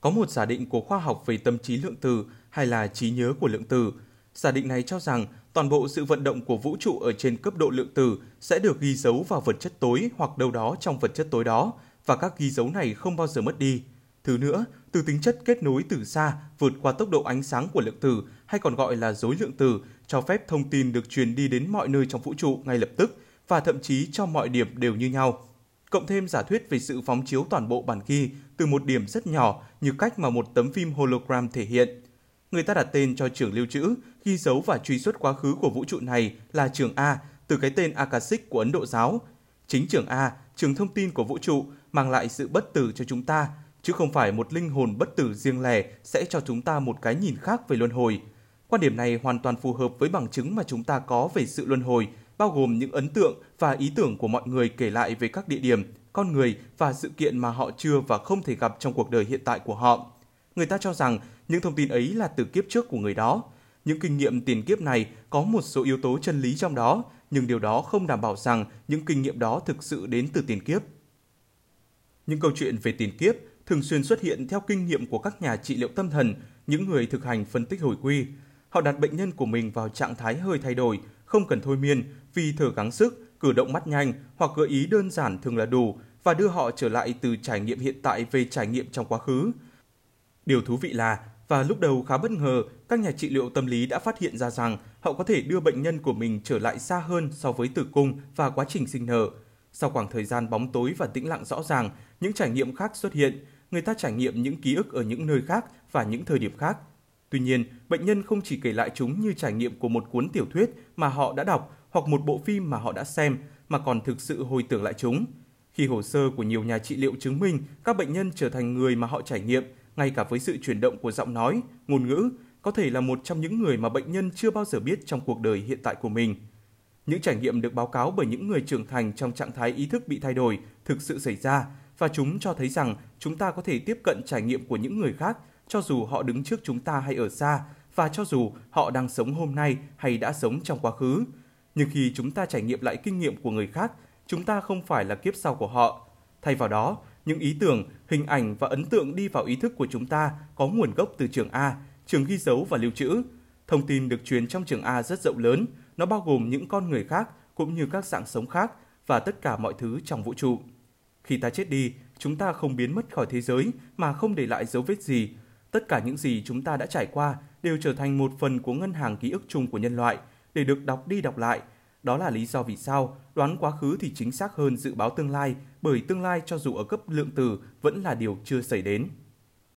Có một giả định của khoa học về tâm trí lượng tử hay là trí nhớ của lượng tử. Giả định này cho rằng toàn bộ sự vận động của vũ trụ ở trên cấp độ lượng tử sẽ được ghi dấu vào vật chất tối hoặc đâu đó trong vật chất tối đó và các ghi dấu này không bao giờ mất đi. Thứ nữa, từ tính chất kết nối từ xa vượt qua tốc độ ánh sáng của lượng tử hay còn gọi là dối lượng tử cho phép thông tin được truyền đi đến mọi nơi trong vũ trụ ngay lập tức và thậm chí cho mọi điểm đều như nhau. Cộng thêm giả thuyết về sự phóng chiếu toàn bộ bản ghi từ một điểm rất nhỏ như cách mà một tấm phim hologram thể hiện. Người ta đặt tên cho trường lưu trữ, ghi dấu và truy xuất quá khứ của vũ trụ này là trường A từ cái tên Akashic của Ấn Độ giáo. Chính trường A, trường thông tin của vũ trụ, mang lại sự bất tử cho chúng ta, chứ không phải một linh hồn bất tử riêng lẻ sẽ cho chúng ta một cái nhìn khác về luân hồi. Quan điểm này hoàn toàn phù hợp với bằng chứng mà chúng ta có về sự luân hồi, bao gồm những ấn tượng và ý tưởng của mọi người kể lại về các địa điểm, con người và sự kiện mà họ chưa và không thể gặp trong cuộc đời hiện tại của họ. Người ta cho rằng những thông tin ấy là từ kiếp trước của người đó. Những kinh nghiệm tiền kiếp này có một số yếu tố chân lý trong đó, nhưng điều đó không đảm bảo rằng những kinh nghiệm đó thực sự đến từ tiền kiếp. Những câu chuyện về tiền kiếp thường xuyên xuất hiện theo kinh nghiệm của các nhà trị liệu tâm thần, những người thực hành phân tích hồi quy. Họ đặt bệnh nhân của mình vào trạng thái hơi thay đổi, không cần thôi miên, vì thở gắng sức, cử động mắt nhanh hoặc gợi ý đơn giản thường là đủ và đưa họ trở lại từ trải nghiệm hiện tại về trải nghiệm trong quá khứ. Điều thú vị là, và lúc đầu khá bất ngờ, các nhà trị liệu tâm lý đã phát hiện ra rằng họ có thể đưa bệnh nhân của mình trở lại xa hơn so với tử cung và quá trình sinh nở. Sau khoảng thời gian bóng tối và tĩnh lặng rõ ràng, những trải nghiệm khác xuất hiện, người ta trải nghiệm những ký ức ở những nơi khác và những thời điểm khác. Tuy nhiên, bệnh nhân không chỉ kể lại chúng như trải nghiệm của một cuốn tiểu thuyết mà họ đã đọc hoặc một bộ phim mà họ đã xem, mà còn thực sự hồi tưởng lại chúng. Khi hồ sơ của nhiều nhà trị liệu chứng minh các bệnh nhân trở thành người mà họ trải nghiệm, ngay cả với sự chuyển động của giọng nói, ngôn ngữ, có thể là một trong những người mà bệnh nhân chưa bao giờ biết trong cuộc đời hiện tại của mình. Những trải nghiệm được báo cáo bởi những người trưởng thành trong trạng thái ý thức bị thay đổi thực sự xảy ra và chúng cho thấy rằng chúng ta có thể tiếp cận trải nghiệm của những người khác cho dù họ đứng trước chúng ta hay ở xa và cho dù họ đang sống hôm nay hay đã sống trong quá khứ. Nhưng khi chúng ta trải nghiệm lại kinh nghiệm của người khác, chúng ta không phải là kiếp sau của họ. Thay vào đó, những ý tưởng, hình ảnh và ấn tượng đi vào ý thức của chúng ta có nguồn gốc từ trường A, trường ghi dấu và lưu trữ. Thông tin được truyền trong trường A rất rộng lớn, nó bao gồm những con người khác cũng như các dạng sống khác và tất cả mọi thứ trong vũ trụ. Khi ta chết đi, chúng ta không biến mất khỏi thế giới mà không để lại dấu vết gì. Tất cả những gì chúng ta đã trải qua đều trở thành một phần của ngân hàng ký ức chung của nhân loại để được đọc đi đọc lại. Đó là lý do vì sao đoán quá khứ thì chính xác hơn dự báo tương lai, bởi tương lai cho dù ở cấp lượng từ vẫn là điều chưa xảy đến.